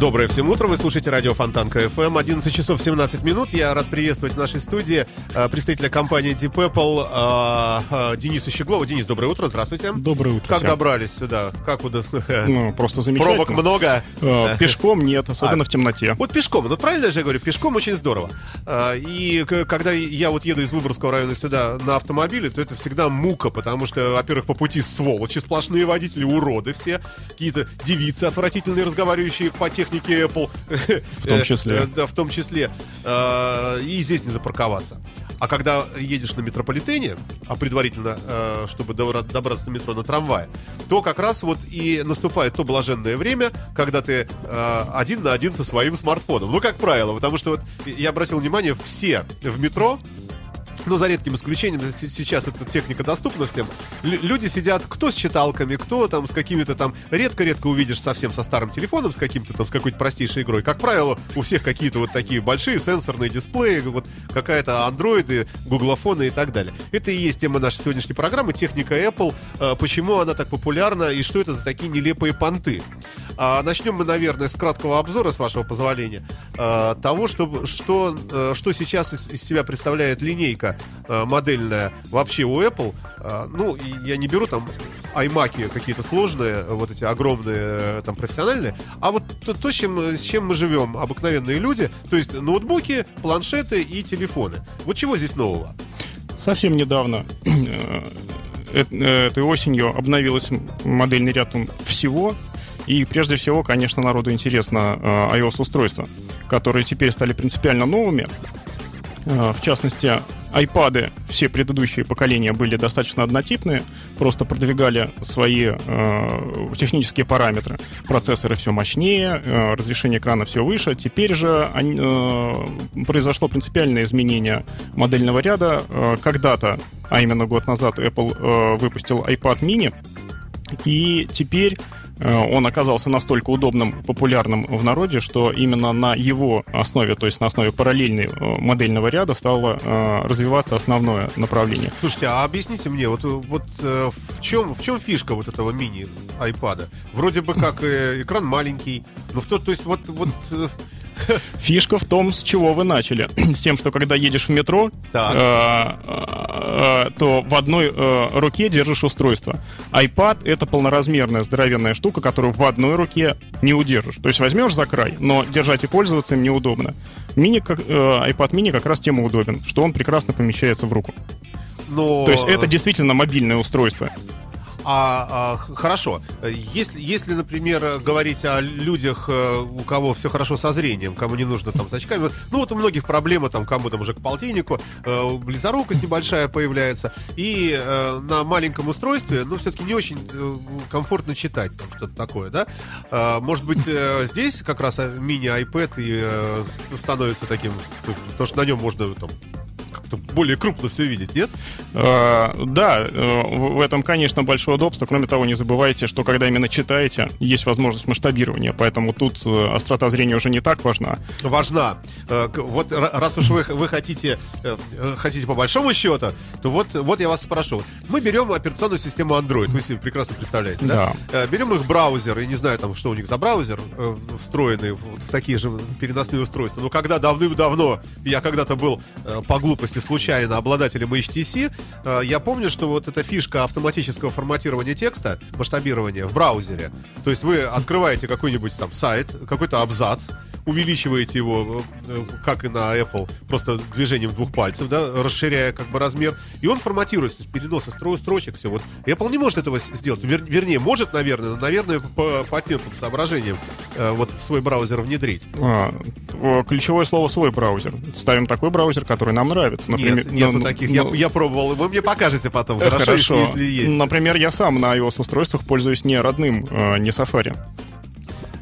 Доброе всем утро, вы слушаете радио Фонтанка FM, 11 часов 17 минут. Я рад приветствовать в нашей студии э, представителя компании Deep Apple э, э, Дениса Щеглова. Денис, доброе утро, здравствуйте. Доброе утро. Как всем. добрались сюда? Как вы... Ну, просто замечательно. Пробок много? Пешком нет, особенно А. в темноте. Вот пешком, ну правильно же я говорю, пешком очень здорово. И когда я вот еду из Выборгского района сюда на автомобиле, то это всегда мука, потому что, во-первых, по пути сволочи, сплошные водители, уроды все, какие-то девицы отвратительные, разговаривающие по технике Apple. В том числе. Да, в том числе. А, И здесь не запарковаться. А когда едешь на метрополитене, а предварительно, э, чтобы добра- добраться до метро на трамвае, то как раз вот и наступает то блаженное время, когда ты э, один на один со своим смартфоном. Ну, как правило, потому что вот я обратил внимание, все в метро но за редким исключением, сейчас эта техника доступна всем. Лю- люди сидят кто с читалками, кто там с какими-то там... Редко-редко увидишь совсем со старым телефоном, с каким-то там, с какой-то простейшей игрой. Как правило, у всех какие-то вот такие большие сенсорные дисплеи, вот какая-то андроиды, гуглофоны и так далее. Это и есть тема нашей сегодняшней программы, техника Apple, э, почему она так популярна и что это за такие нелепые понты. А, начнем мы, наверное, с краткого обзора, с вашего позволения, э, того, что, что, э, что сейчас из, из себя представляет линейка э, модельная вообще у Apple. Э, ну, я не беру там iMac какие-то сложные, вот эти огромные, э, там, профессиональные, а вот то, то, с, чем, с чем мы живем, обыкновенные люди, то есть ноутбуки, планшеты и телефоны. Вот чего здесь нового? Совсем недавно, этой осенью, обновилась модельный ряд всего. И прежде всего, конечно, народу интересно э, iOS-устройства, которые теперь стали принципиально новыми. Э, В частности, iPad все предыдущие поколения были достаточно однотипные, просто продвигали свои э, технические параметры. Процессоры все мощнее, э, разрешение экрана все выше. Теперь же они, э, произошло принципиальное изменение модельного ряда. Э, когда-то, а именно год назад, Apple э, выпустил iPad mini, и теперь он оказался настолько удобным, популярным в народе, что именно на его основе, то есть на основе параллельной э, модельного ряда, стало э, развиваться основное направление. Слушайте, а объясните мне, вот, вот э, в чем в чем фишка вот этого мини айпада? Вроде бы как э, экран маленький, ну в то, то есть вот вот э, Фишка в том, с чего вы начали. С тем, что когда едешь в метро, Так. э, э, то в одной э, руке держишь устройство. iPad — это полноразмерная здоровенная штука, которую в одной руке не удержишь. То есть возьмешь за край, но держать и пользоваться им неудобно. Мини, как, э, iPad mini как раз тем и удобен, что он прекрасно помещается в руку. но То есть это действительно мобильное устройство. А, а, хорошо. Если, если, например, говорить о людях, э, у кого все хорошо со зрением, кому не нужно там с очками, ну вот у многих проблема, там, кому там уже к полтиннику, э, близорукость небольшая появляется, и э, на маленьком устройстве, ну, все-таки не очень комфортно читать там что-то такое, да? Может быть, здесь как раз мини-iPad и становится таким, потому что на нем можно там как-то более крупно все видеть, нет? Э, Да, э, в этом, конечно, большое удобство. Кроме того, не забывайте, что когда именно читаете, есть возможность масштабирования, поэтому тут э, острота зрения уже не так важна. важна. Вот ра- раз уж вы, вы хотите, хотите по большому счету, то вот, вот я вас спрошу. Мы берем операционную систему Android, вы себе прекрасно представляете, да? Э, Берем их браузер, я не знаю, там, что у них за браузер, встроенный в, в такие же переносные устройства. Но когда давным-давно, я когда-то был э, глупости случайно обладателем HTC, э, я помню, что вот эта фишка автоматического форматирования текста, масштабирования в браузере, то есть вы открываете какой-нибудь там сайт, какой-то абзац, увеличиваете его, э, как и на Apple, просто движением двух пальцев, да, расширяя как бы размер, и он форматируется, то есть переносы стро- строчек, все. Вот Apple не может этого сделать, Вер- вернее, может, наверное, но, наверное, по патентным соображениям э, вот в свой браузер внедрить. А, Ключевое слово «свой браузер». Ставим такой браузер, который нам нравится. Например, Нет, нету ну, таких. ну, я, я пробовал, вы мне покажете потом. э, Хорошо, если- если есть. Например, я сам на iOS-устройствах пользуюсь не родным, э, не Safari.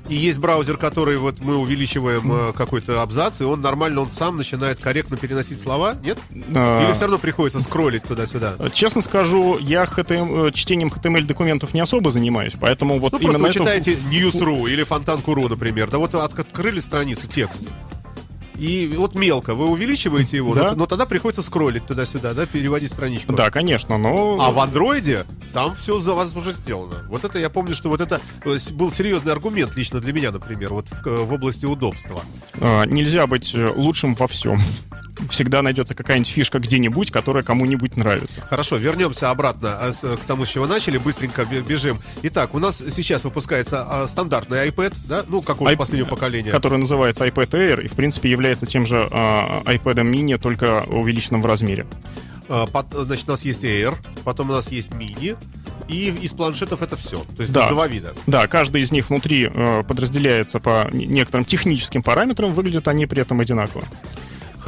И есть браузер, который вот мы увеличиваем э, какой-то абзац, и он нормально, он сам начинает корректно переносить слова, нет? А, Или все равно приходится скроллить туда-сюда? Честно скажу, я HTML, чтением HTML документов не особо занимаюсь, поэтому вот Ну, просто именно вы эту читаете News.ru или Фонтанку.ру, например. Да вот от- открыли страницу, текст. И вот мелко, вы увеличиваете его, Да. но, но тогда приходится скроллить туда-сюда, да, переводить страничку. Да, конечно, но... А в андроиде там все за вас уже сделано. Вот это я помню, что вот это э, был серьезный аргумент лично для меня, например, вот в, э, в области удобства. А, нельзя быть э, лучшим во всем. Всегда найдется какая-нибудь фишка где-нибудь, которая кому-нибудь нравится. Хорошо, вернемся обратно а, к тому, с чего начали, быстренько бе- бежим. Итак, у нас сейчас выпускается а, стандартный iPad, да, ну, какого-то iP- последнего поколения. Который называется iPad Air и, в принципе, является тем же а, iPad mini, только увеличенным в размере. Значит, у нас есть Air, потом у нас есть Mini, и из планшетов это все. То есть Да. два вида. Да, каждый из них внутри э, подразделяется по не- некоторым техническим параметрам, выглядят они при этом одинаково.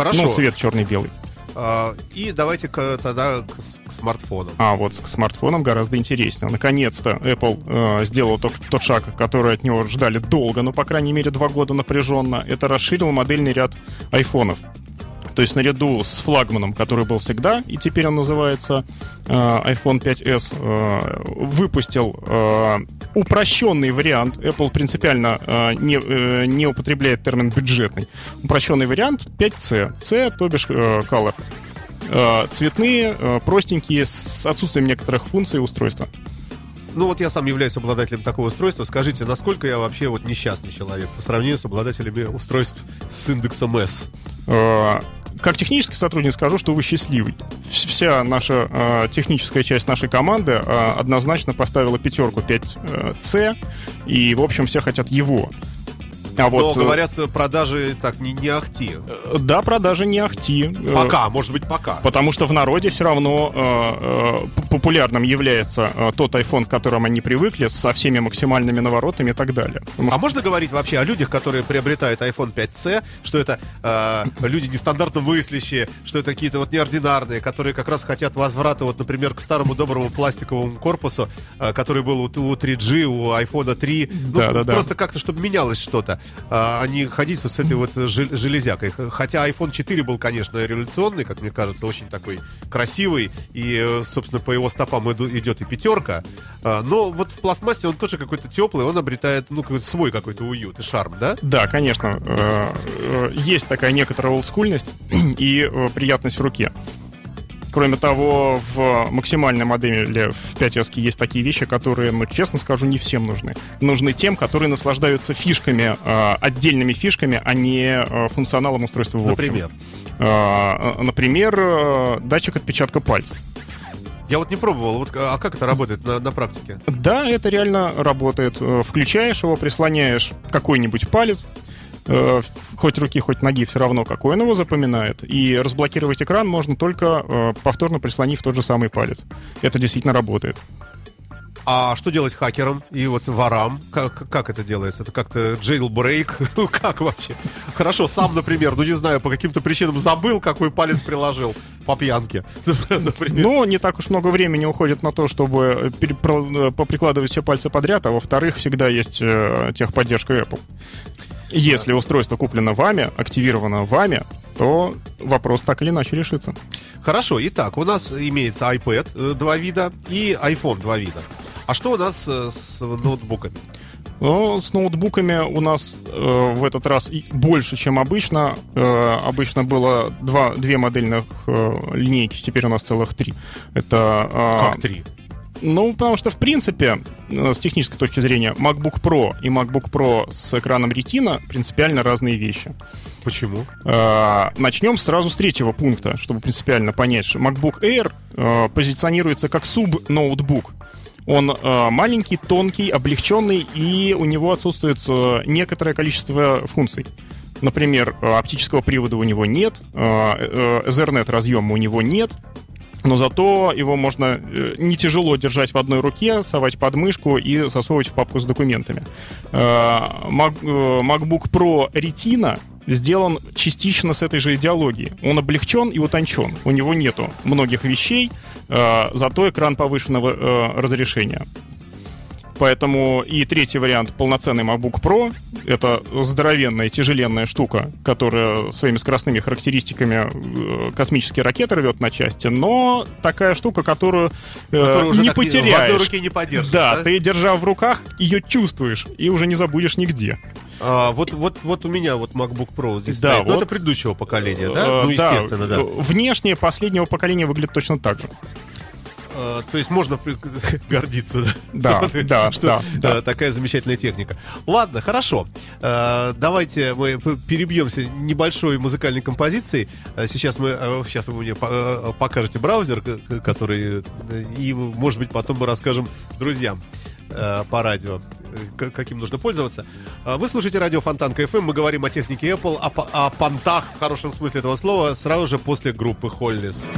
Хорошо. Ну, цвет черный-белый. А, и давайте к- тогда к, к смартфонам. А вот с смартфоном гораздо интереснее. Наконец-то Apple э, сделал тот, тот шаг, который от него ждали долго, ну, по крайней мере, два года напряженно. Это расширил модельный ряд айфонов. То есть наряду с флагманом, который был всегда, и теперь он называется э, iPhone 5s, э, выпустил э, упрощенный вариант. Apple принципиально э, не, э, не употребляет термин бюджетный. Упрощенный вариант 5C. C, то бишь э, color. Э, цветные, э, простенькие, с отсутствием некоторых функций устройства. Ну вот я сам являюсь обладателем такого устройства. Скажите, насколько я вообще вот несчастный человек по сравнению с обладателями устройств с индексом S? Э, Как технический сотрудник скажу, что вы счастливый. Вс- Вся наша э, техническая часть нашей команды э, однозначно поставила пятерку 5C, и, в общем, все хотят его. А вот, Но э, говорят, продажи так не, не ахти. да, продажи не ахти. Пока, может быть, пока. Потому что в народе все равно э, э, популярным является э, тот iPhone, к которому они привыкли, со всеми максимальными наворотами и так далее. Потому А что можно говорить вообще о людях, которые приобретают iPhone 5C, что это э, люди нестандартно мыслящие, что это какие-то вот неординарные, которые как раз хотят возврата, вот, например, к старому доброму пластиковому корпусу, э, который был у, у 3G, у iPhone 3. Ну, Да-да-да. Просто как-то, чтобы менялось что-то. А, а не ходить вот с этой вот жел- железякой. Хотя iPhone 4 был, конечно, революционный, как мне кажется, очень такой красивый. И, э, собственно, по его стопам идет и пятерка. А, Но вот в пластмассе он тоже какой-то теплый, он обретает, ну, свой какой-то уют и шарм, да? Да, конечно. э, э, Есть такая некоторая олдскульность и приятность в руке. Кроме того, в максимальной модели в 5S есть такие вещи, которые, ну, честно скажу, не всем нужны. Нужны тем, которые наслаждаются фишками, э, отдельными фишками, а не э, функционалом устройства в общем. Например. Э, Например, э, датчик отпечатка пальца. Я вот не пробовал, вот, а как это работает на, на практике? Да, это реально работает. Э, Включаешь его, прислоняешь какой-нибудь палец, э, хоть руки, хоть ноги, все равно какой он его запоминает. И разблокировать экран можно только э, повторно прислонив тот же самый палец. Это действительно работает. А что делать хакерам и вот ворам? Как, как это делается? Это как-то jailbreak? Ну, как вообще? Хорошо, сам, например, ну не знаю, по каким-то причинам забыл, какой палец приложил по пьянке. Например. Но не так уж много времени уходит на то, чтобы перепро- э, поприкладывать все пальцы подряд, а во-вторых, всегда есть э, техподдержка Apple. Если устройство куплено вами, активировано вами, то вопрос так или иначе решится. Хорошо, итак, у нас имеется iPad э, два вида и iPhone два вида. А что у нас э, с ноутбуками? Но с ноутбуками у нас э, в этот раз больше, чем обычно. Э, обычно было два, две модельных э, линейки, теперь у нас целых три. Это, э, Как три? Ну, потому что, в принципе, э, с технической точки зрения, MacBook Pro и MacBook Pro с экраном Retina принципиально разные вещи. Почему? Э, Начнем сразу с третьего пункта, чтобы принципиально понять, что MacBook Air э, позиционируется как суб-ноутбук. Он э, маленький, тонкий, облегченный, и у него отсутствует э, некоторое количество функций. Например, оптического привода у него нет, Ethernet разъема у него нет, но зато его можно э, не тяжело держать в одной руке, совать под мышку и засовывать в папку с документами. Э, э, MacBook Pro Retina сделан частично с этой же идеологией. Он облегчен и утончен. У него нету многих вещей, зато экран повышенного разрешения. Поэтому и третий вариант полноценный MacBook Pro. Это здоровенная, тяжеленная штука, которая своими скоростными характеристиками э, космические ракеты рвет на части, но такая штука, которую, э, Который уже не так В потеряешь. одной руке не подержишь. Да, ты держа в руках, ее чувствуешь и уже не забудешь нигде. А, вот, вот, вот у меня вот MacBook Pro здесь Да, стоит. Ну, вот. это предыдущего поколения, Э, да? Ну, естественно, да. Внешне последнего поколения выглядит точно так же. А, То есть можно гордиться, Да, да, что да, да. э, такая замечательная техника. Ладно, хорошо. Э, Давайте мы перебьемся небольшой музыкальной композицией. Э, Сейчас мы, э, сейчас вы мне по- э, покажете браузер, который, э, и, может быть, потом мы расскажем друзьям э, по радио, э, каким нужно пользоваться. Э, Вы слушаете радио Фонтанка FM, мы говорим о технике Apple, о, о понтах, в хорошем смысле этого слова, сразу же после группы Холлис.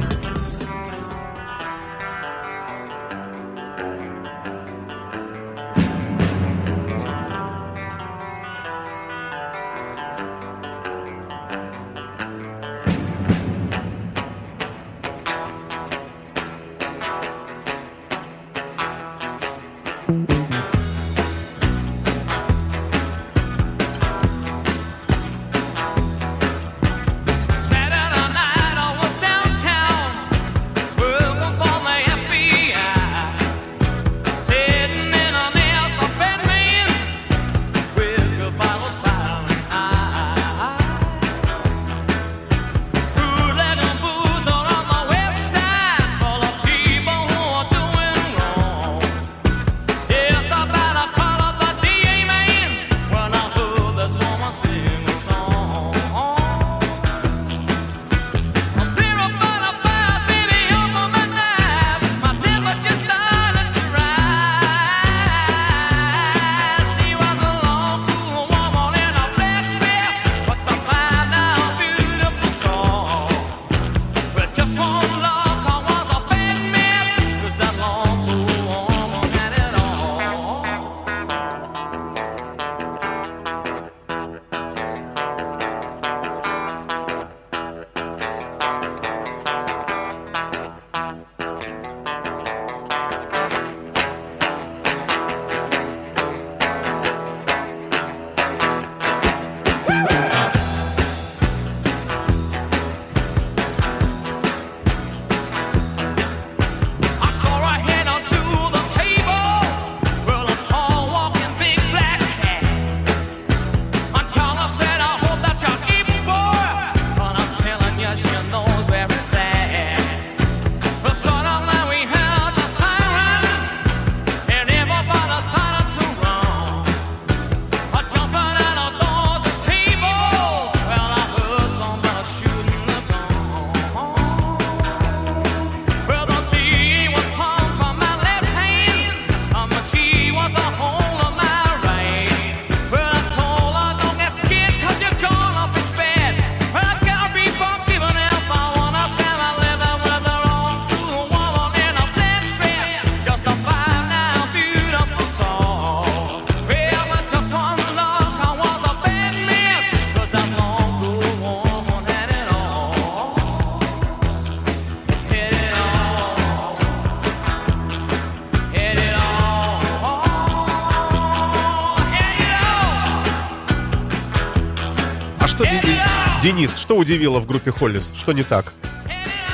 Денис, что удивило в группе Холлис? Что не так?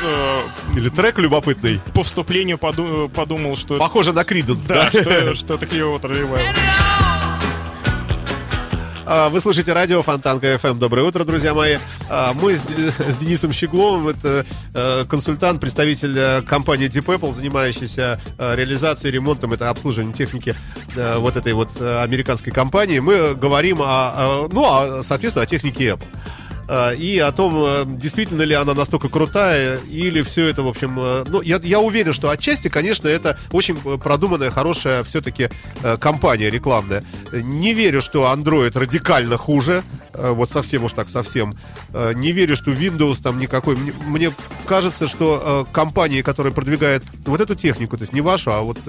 Э, Или трек любопытный? По вступлению поду- подумал, что... Похоже на Криденс, Да, да? что, что это Clearwater Revival. А, Вы слушаете радио Фонтанка FM. Доброе утро, друзья мои. А, Мы с, с Денисом Щегловым, это э, консультант, представитель э, компании Deep Apple, занимающийся реализацией, ремонтом, это обслуживанием техники вот этой вот американской компании. Мы говорим о, ну, соответственно, о технике Apple. Э, И о том, э, действительно ли она настолько крутая, или все это, в общем... э, Ну, я, я уверен, что отчасти, конечно, это очень продуманная, хорошая все-таки э, компания рекламная. Не верю, что Android радикально хуже, э, вот совсем уж так совсем. Э, Не верю, что Windows там никакой. Мне, мне кажется, что э, компании, которые продвигают вот эту технику, то есть не вашу, а вот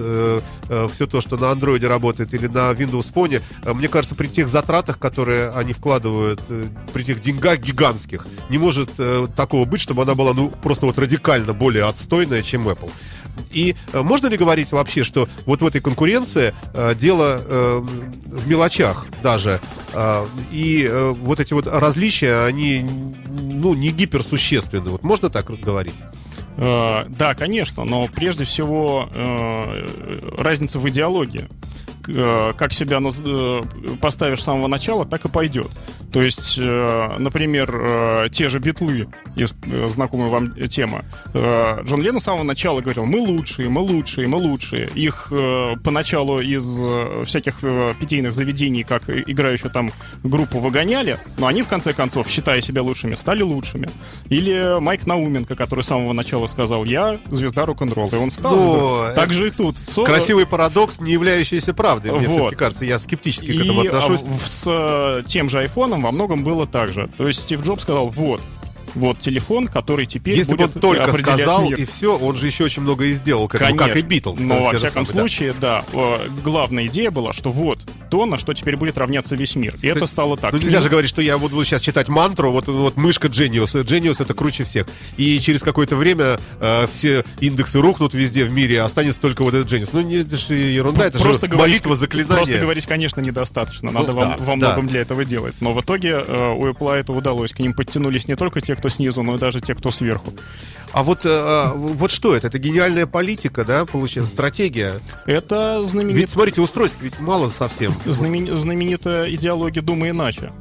все то, что на Android работает или на Windows Phone, э, мне кажется, при тех затратах, которые они вкладывают, э, при тех деньгах гигантских, не может э, такого быть, чтобы она была ну просто вот радикально более отстойная, чем Apple. И э, можно ли говорить вообще, что вот в этой конкуренции э, дело э, в мелочах даже, и вот эти вот различия, они ну, не гиперсущественны. Вот можно так говорить? Да, конечно, но прежде всего разница в идеологии. Э, Как себя э, поставишь с самого начала, так и пойдет. То есть, э, например, те же битлы, знакомая вам тема. Джон Леннон с самого начала говорил, мы лучшие, мы лучшие, мы лучшие. Их поначалу из всяких питейных заведений, как играющую там группу, выгоняли, но они, в конце концов, считая себя лучшими, стали лучшими. Или Майк Науменко, который с самого начала сказал, я звезда рок-н-ролла, и он стал. Звездой. так же и тут. Со- Красивый парадокс, не являющийся правдой. Мне Вот. кажется, я скептически к этому И отношусь. а, в- с э, тем же айфоном во многом было так же. То есть Стив Джобс сказал, вот, вот телефон, который теперь Если бы он будет только сказал, мир. и все, он же еще очень много и сделал, к этому, как и Битлз. Но, те во всяком самые, да. случае, да. э, главная идея была, что вот то, на что теперь будет равняться весь мир. И это стало так. Ну нельзя И- же говорить, что я вот буду сейчас читать мантру, вот, вот мышка Genius. Genius это круче всех. И через какое-то время э, все индексы рухнут везде в мире, а останется только вот этот Genius. Ну не, это же ерунда, это просто же говорить, молитва, заклинание. Просто говорить, конечно, недостаточно. Надо Ну, во, да, во да. многом для этого делать. Но в итоге э, у Apple это удалось. К ним подтянулись не только те, кто снизу, но и даже те, кто сверху. А вот, э, вот что это? Это гениальная политика, да, получается, стратегия. Это знаменит... Ведь, смотрите, устройств ведь мало совсем. знамен- знаменитая идеология «думай иначе».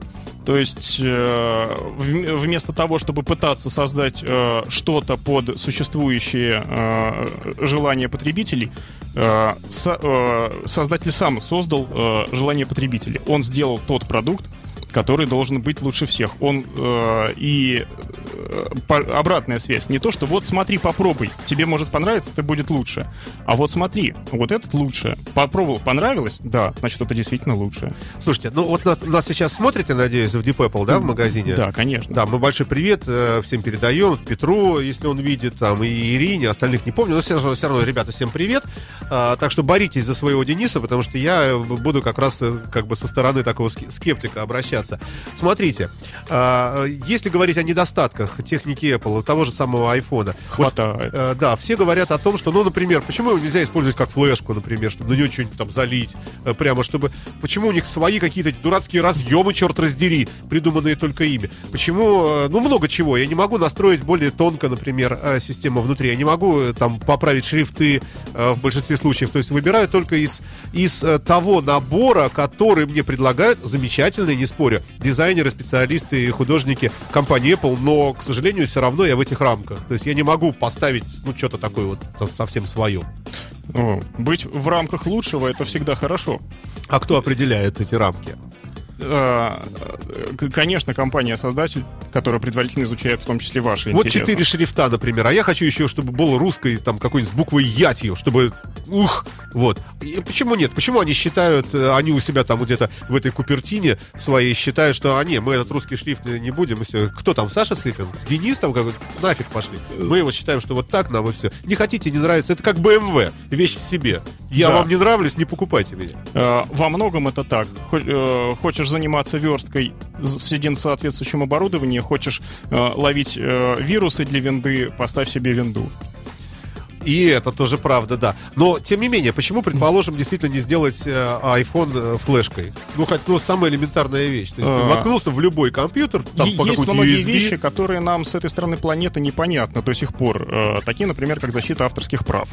То есть э, вм- вместо того, чтобы пытаться создать э, что-то под существующие э, желания потребителей, э, со- э, создатель сам создал э, желание потребителей. Он сделал тот продукт, который должен быть лучше всех. Он э, и э, по- обратная связь. Не то, что вот смотри, попробуй, тебе может понравиться, это будет лучше. А вот смотри, вот этот лучше. Попробовал, понравилось? Да, значит, это действительно лучше. Слушайте, ну вот на- нас сейчас смотрите, надеюсь, в Deep Apple, да, в магазине? Да, конечно. Да, мы большой привет э, всем передаем. Петру, если он видит, там, и Ирине, остальных не помню. Но все все равно, ребята, всем привет. А, так что боритесь за своего Дениса, потому что я буду как раз э, как бы со стороны такого скептика обращаться. Смотрите, а, если говорить о недостатках техники Apple, того же самого вот, Хватает. э, да, все говорят о том, что, ну, например, почему его нельзя использовать как флешку, например, чтобы на нее что-нибудь там залить, э, прямо, чтобы... Почему у них свои какие-то дурацкие разъемы, черт раздери, придуманные только ими? Почему... Ну, много чего. Я не могу настроить более тонко, например, систему внутри. Я не могу там поправить шрифты в большинстве случаев. То есть выбираю только из, из э, того набора, который мне предлагают, замечательные, не спорю, дизайнеры, специалисты и художники компании Apple, но, к сожалению, все равно я в этих рамках. То есть я не могу поставить, ну, что-то такое вот совсем свое. О, Быть в рамках лучшего это всегда хорошо. А кто определяет эти рамки? Э, к- Конечно, компания-создатель, которая предварительно изучает в том числе ваши Вот интересы. четыре шрифта, например, а я хочу еще, чтобы было русской, там, какой-нибудь с буквой Ятью, чтобы, ух, вот. И почему нет? Почему они считают, э, они у себя там где-то в этой купертине своей считают, что, а не, мы этот русский шрифт не будем, и все. Кто там, Саша Слепин? Денис там как нафиг пошли. Мы его считаем, что вот так нам и все. Не хотите, не нравится, это как BMW, вещь в себе. Я Да. вам не нравлюсь, не покупайте меня. Э, Во многом это так. Э, Хочешь заниматься версткой, среди соответствующим оборудованием, хочешь ловить вирусы для винды, поставь себе винду. И это тоже правда, да. Но, тем не менее, почему, предположим, действительно не сделать э, iPhone э, флешкой? Ну, хоть, ну, самая элементарная вещь. То есть, ты А. воткнулся в любой компьютер, там, по Есть многие USB. вещи, которые нам с этой стороны планеты непонятны до сих пор. Э, Такие, например, как защита авторских прав.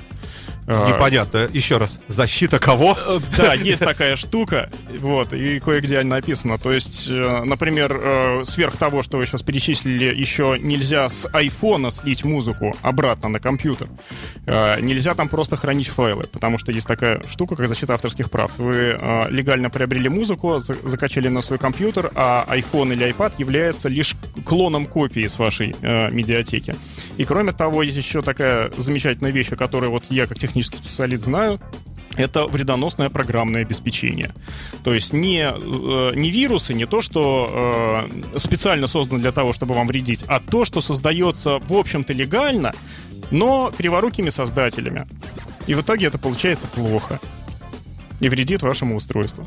Э, Непонятно. Еще раз. Защита кого? Э, Да, есть такая штука, вот, и кое-где написано. То есть, э, например, э, сверх того, что вы сейчас перечислили, еще нельзя с айфона слить музыку обратно на компьютер. Нельзя там просто хранить файлы, потому что есть такая штука, как защита авторских прав. Вы легально приобрели музыку, за- закачали на свой компьютер, а iPhone или iPad является лишь клоном копии с вашей медиатеки. И кроме того, есть еще такая замечательная вещь, о которой вот я как технический специалист знаю, это вредоносное программное обеспечение. То есть не, э, не вирусы, не то, что э, специально создано для того, чтобы вам вредить, а то, что создается, в общем-то, легально, но криворукими создателями. И в итоге это получается плохо. И вредит вашему устройству.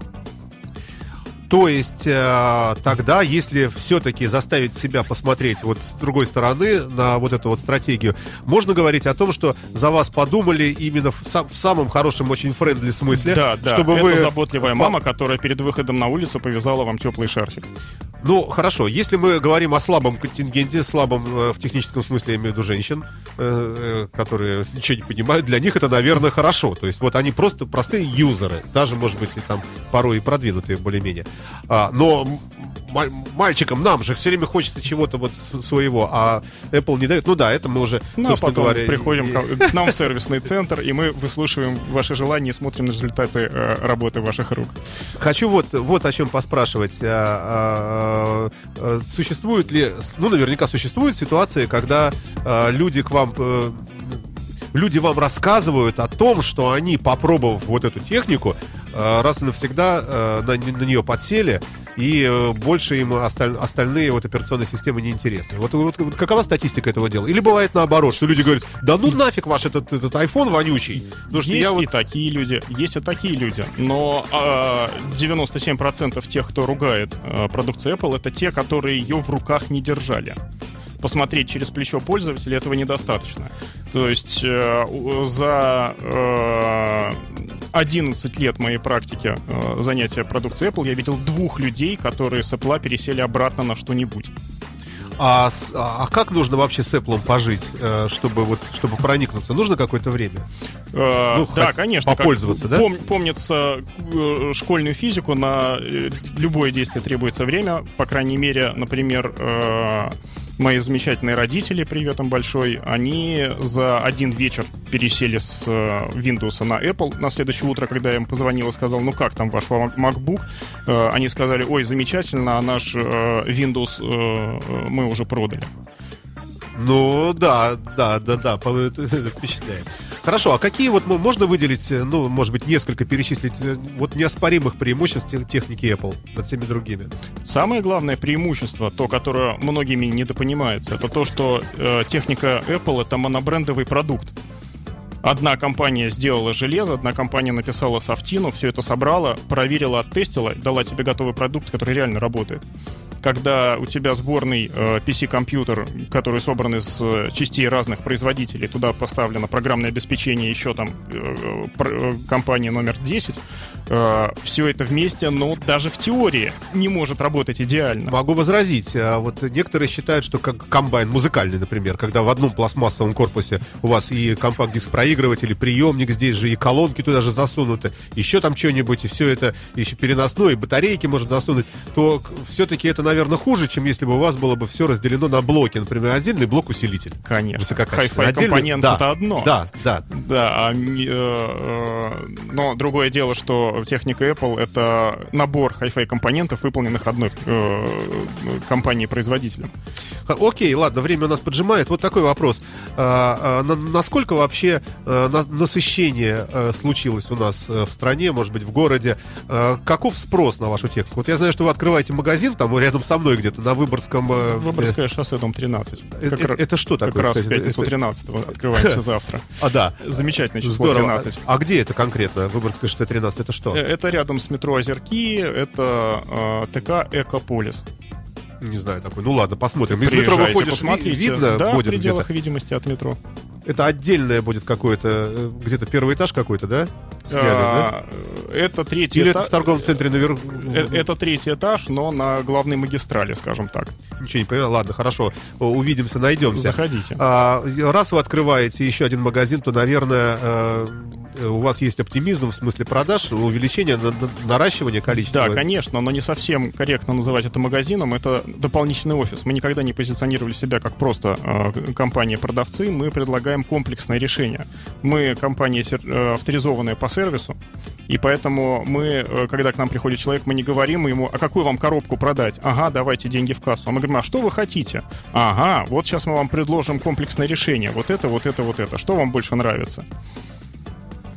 То есть э, тогда, если все-таки заставить себя посмотреть вот с другой стороны на вот эту вот стратегию, можно говорить о том, что за вас подумали именно в, сам- в самом хорошем, очень friendly смысле, Да, да, чтобы это вы заботливая мама, которая перед выходом на улицу повязала вам теплый шарфик. Ну, хорошо, если мы говорим о слабом контингенте, слабом э, в техническом смысле, я имею в виду женщин, э, э, которые ничего не понимают, для них это, наверное, хорошо. То есть вот они просто простые юзеры, даже, может быть, и там порой и продвинутые более-менее. А, но мальчикам, нам же все время хочется чего-то вот своего, а Apple не дает. Ну да, это мы уже, Ну, а собственно потом говоря... приходим и- к нам в сервисный центр, и мы выслушиваем ваши желания и смотрим на результаты э, работы ваших рук. Хочу вот, вот о чем поспрашивать. А, а, а, Существует ли, ну, наверняка существуют ситуации, когда а, люди к вам, э, люди вам рассказывают о том, что они, попробовав вот эту технику, а, раз и навсегда э, на, на нее подсели, и э, больше им осталь- остальные вот операционные системы не интересны. Вот, вот какова статистика этого дела? Или бывает наоборот, что люди говорят, да ну нафиг ваш этот, этот iPhone вонючий. Потому что есть я вот и такие люди, есть и такие люди, но а, 97% тех, кто ругает а, продукцию Apple, это те, которые ее в руках не держали. Посмотреть через плечо пользователя этого недостаточно. То есть э, за э, 11 лет моей практики э, занятия продукцией Apple я видел двух людей, которые с Apple пересели обратно на что-нибудь. А, с- а как нужно вообще с Apple пожить, э, чтобы вот чтобы проникнуться? Нужно какое-то время? Э, Ну, да, конечно. как- попользоваться, да? пом- помнится э, школьную физику, на любое действие требуется время. По крайней мере, например, э, мои замечательные родители, привет им большой, они за один вечер пересели с э, Windows на Apple. На следующее утро, когда я им позвонил и сказал, ну как там ваш Mac- MacBook, э, они сказали, ой, замечательно, а наш э, Windows мы уже продали. Ну да, да, да, да, впечатляет. Хорошо, а какие вот можно выделить, э, ну, может быть, несколько перечислить э, вот неоспоримых преимуществ те- техники Apple над всеми другими? Самое главное преимущество, то, которое многими недопонимается, это то, что э, техника Apple это монобрендовый продукт. Одна компания сделала железо, одна компания написала софтину, все это собрала, проверила, оттестила, дала тебе готовый продукт, который реально работает. Когда у тебя сборный э, PC-компьютер, который собран из э, частей разных производителей, туда поставлено программное обеспечение еще там э, э, компании номер 10, все это вместе, но даже в теории не может работать идеально. Могу возразить. а Вот некоторые считают, что как комбайн музыкальный, например, когда в одном пластмассовом корпусе у вас и компакт-диск проигрыватель, и приемник здесь же, и колонки туда же засунуты, еще там что-нибудь, и все это еще переносное, и батарейки можно засунуть, то все-таки это, наверное, хуже, чем если бы у вас было бы все разделено на блоки. Например, отдельный блок-усилитель. Конечно. Отдельный- Components да, это одно. Да, да. Да, а, э, э, но другое дело, что техника Apple это набор Hi-Fi компонентов, выполненных одной э, компанией-производителем. Окей, ладно, время у нас поджимает. Вот такой вопрос. А, а, на- насколько вообще на- насыщение э, случилось у нас э, в стране, может быть, в городе? Э, Каков спрос на вашу технику? Вот я знаю, что вы открываете магазин там рядом со мной где-то на Выборгском... э, Выборгское шоссе, дом 13. э, Как э, Это что Как такое? раз в кстати? пятницу Это- 13 открываемся завтра. А, да. Замечательное число Здорово. 13. А где это конкретно? Выборгское шоссе 13, это что? Это рядом с метро Озерки, это э, ТК Экополис. Не знаю такой. Ну ладно, посмотрим. Из метро выходишь, посмотрите. видно да, в пределах видимости от метро. Это отдельное будет какое-то, э, где-то первый этаж какой-то, да? Сняли, да? А, Это третий Или это этаж. в торговом центре наверху? Э, Это третий этаж, но на главной магистрали, скажем так. Ничего не понимаю. Ладно, хорошо. Увидимся, найдемся. Заходите. А, раз вы открываете еще один магазин, то, наверное, э, у вас есть оптимизм в смысле продаж, увеличение, на- на- наращивание количества. Да, конечно, но не совсем корректно называть это магазином. Это дополнительный офис. Мы никогда не позиционировали себя как просто э, компания-продавцы. Мы предлагаем комплексное решение. Мы компания э, авторизованная по сервису, и поэтому мы, э, когда к нам приходит человек, мы не говорим ему, а какую вам коробку продать? Ага, давайте деньги в кассу. А мы говорим, а что вы хотите? Ага, вот сейчас мы вам предложим комплексное решение. Вот это, вот это, вот это. Что вам больше нравится?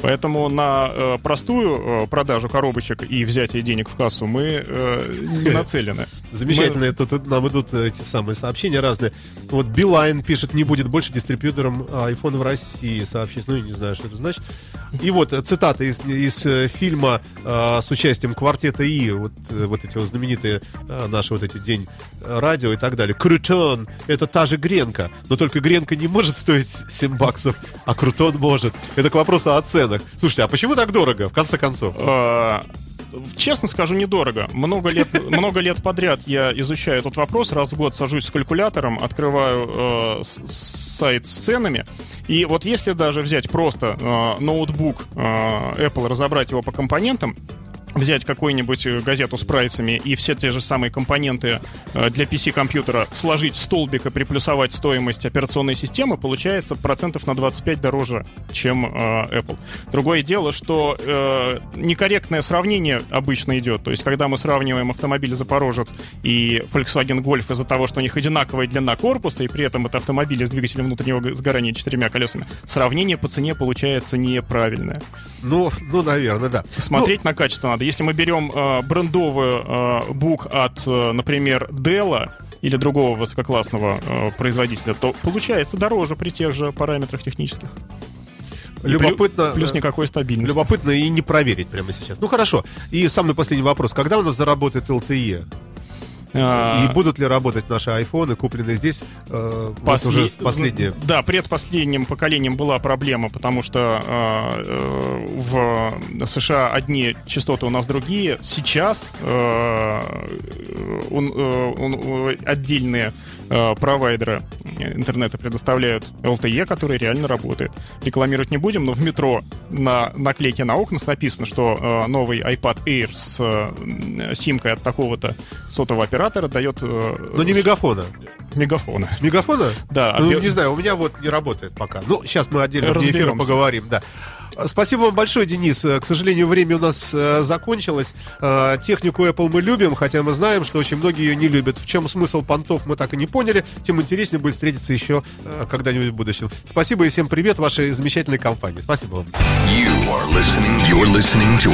Поэтому на э, простую э, продажу коробочек и взятие денег в кассу мы э, не нацелены. Замечательно, это тут нам идут эти самые сообщения разные. Вот Билайн пишет, не будет больше дистрибьютором iPhone в России, сообщить. Ну, я не знаю, что это значит. И вот э, цитата из, из э, фильма э, с участием квартета И, вот, э, вот эти вот знаменитые э, наши вот эти день радио и так далее. Крутон — это та же гренка, но только гренка не может стоить 7 баксов, а крутон может. Это к вопросу о ценах. Слушайте, а почему так дорого, в конце концов? Честно скажу, недорого. Много лет, много лет подряд я изучаю этот вопрос. Раз в год сажусь с калькулятором, открываю э, сайт с ценами. И вот если даже взять просто э, ноутбук э, Apple, разобрать его по компонентам, взять какую-нибудь э, газету с прайсами и все те же самые компоненты э, для PC-компьютера сложить в столбик и приплюсовать стоимость операционной системы, получается процентов на 25 дороже, чем э, Apple. Другое дело, что э, некорректное сравнение обычно идет. То есть, когда мы сравниваем автомобиль Запорожец и Volkswagen Golf из-за того, что у них одинаковая длина корпуса, и при этом это автомобили с двигателем внутреннего сгорания четырьмя колесами, сравнение по цене получается неправильное Ну, ну, наверное, да. смотреть на качество надо. Если мы берем э, брендовую э, бук от, э, например, Dell или другого высококлассного э, производителя, то получается дороже при тех же параметрах технических. Любопытно, плю- Плюс э, никакой стабильности. Любопытно и не проверить прямо сейчас. Ну хорошо. И самый последний вопрос. Когда у нас заработает LTE? А, И будут ли работать наши айфоны, купленные здесь? э, вот После- уже последние. Да, предпоследним поколением была проблема, потому что э, э, в США одни частоты, у нас другие. Сейчас э, он, э, он, э, отдельные э, провайдеры интернета предоставляют LTE, который реально работает. Рекламировать не будем, но в метро на наклейке на окнах написано, что э, новый iPad Air с э, симкой от такого-то сотового оператора дает э, Но не мегафона. мегафона. Мегафона? Да, Ну, а бе- не знаю, у меня вот не работает пока. Ну, сейчас мы отдельно вне эфира поговорим, да. Спасибо вам большое, Денис. Э, К сожалению, время у нас э, закончилось. Э, Технику Apple мы любим, хотя мы знаем, что очень многие ее не любят. В чем смысл понтов, мы так и не поняли. Тем интереснее будет встретиться еще когда-нибудь в будущем. Спасибо и всем привет вашей замечательной компании. Спасибо вам. You are listening. You're listening to.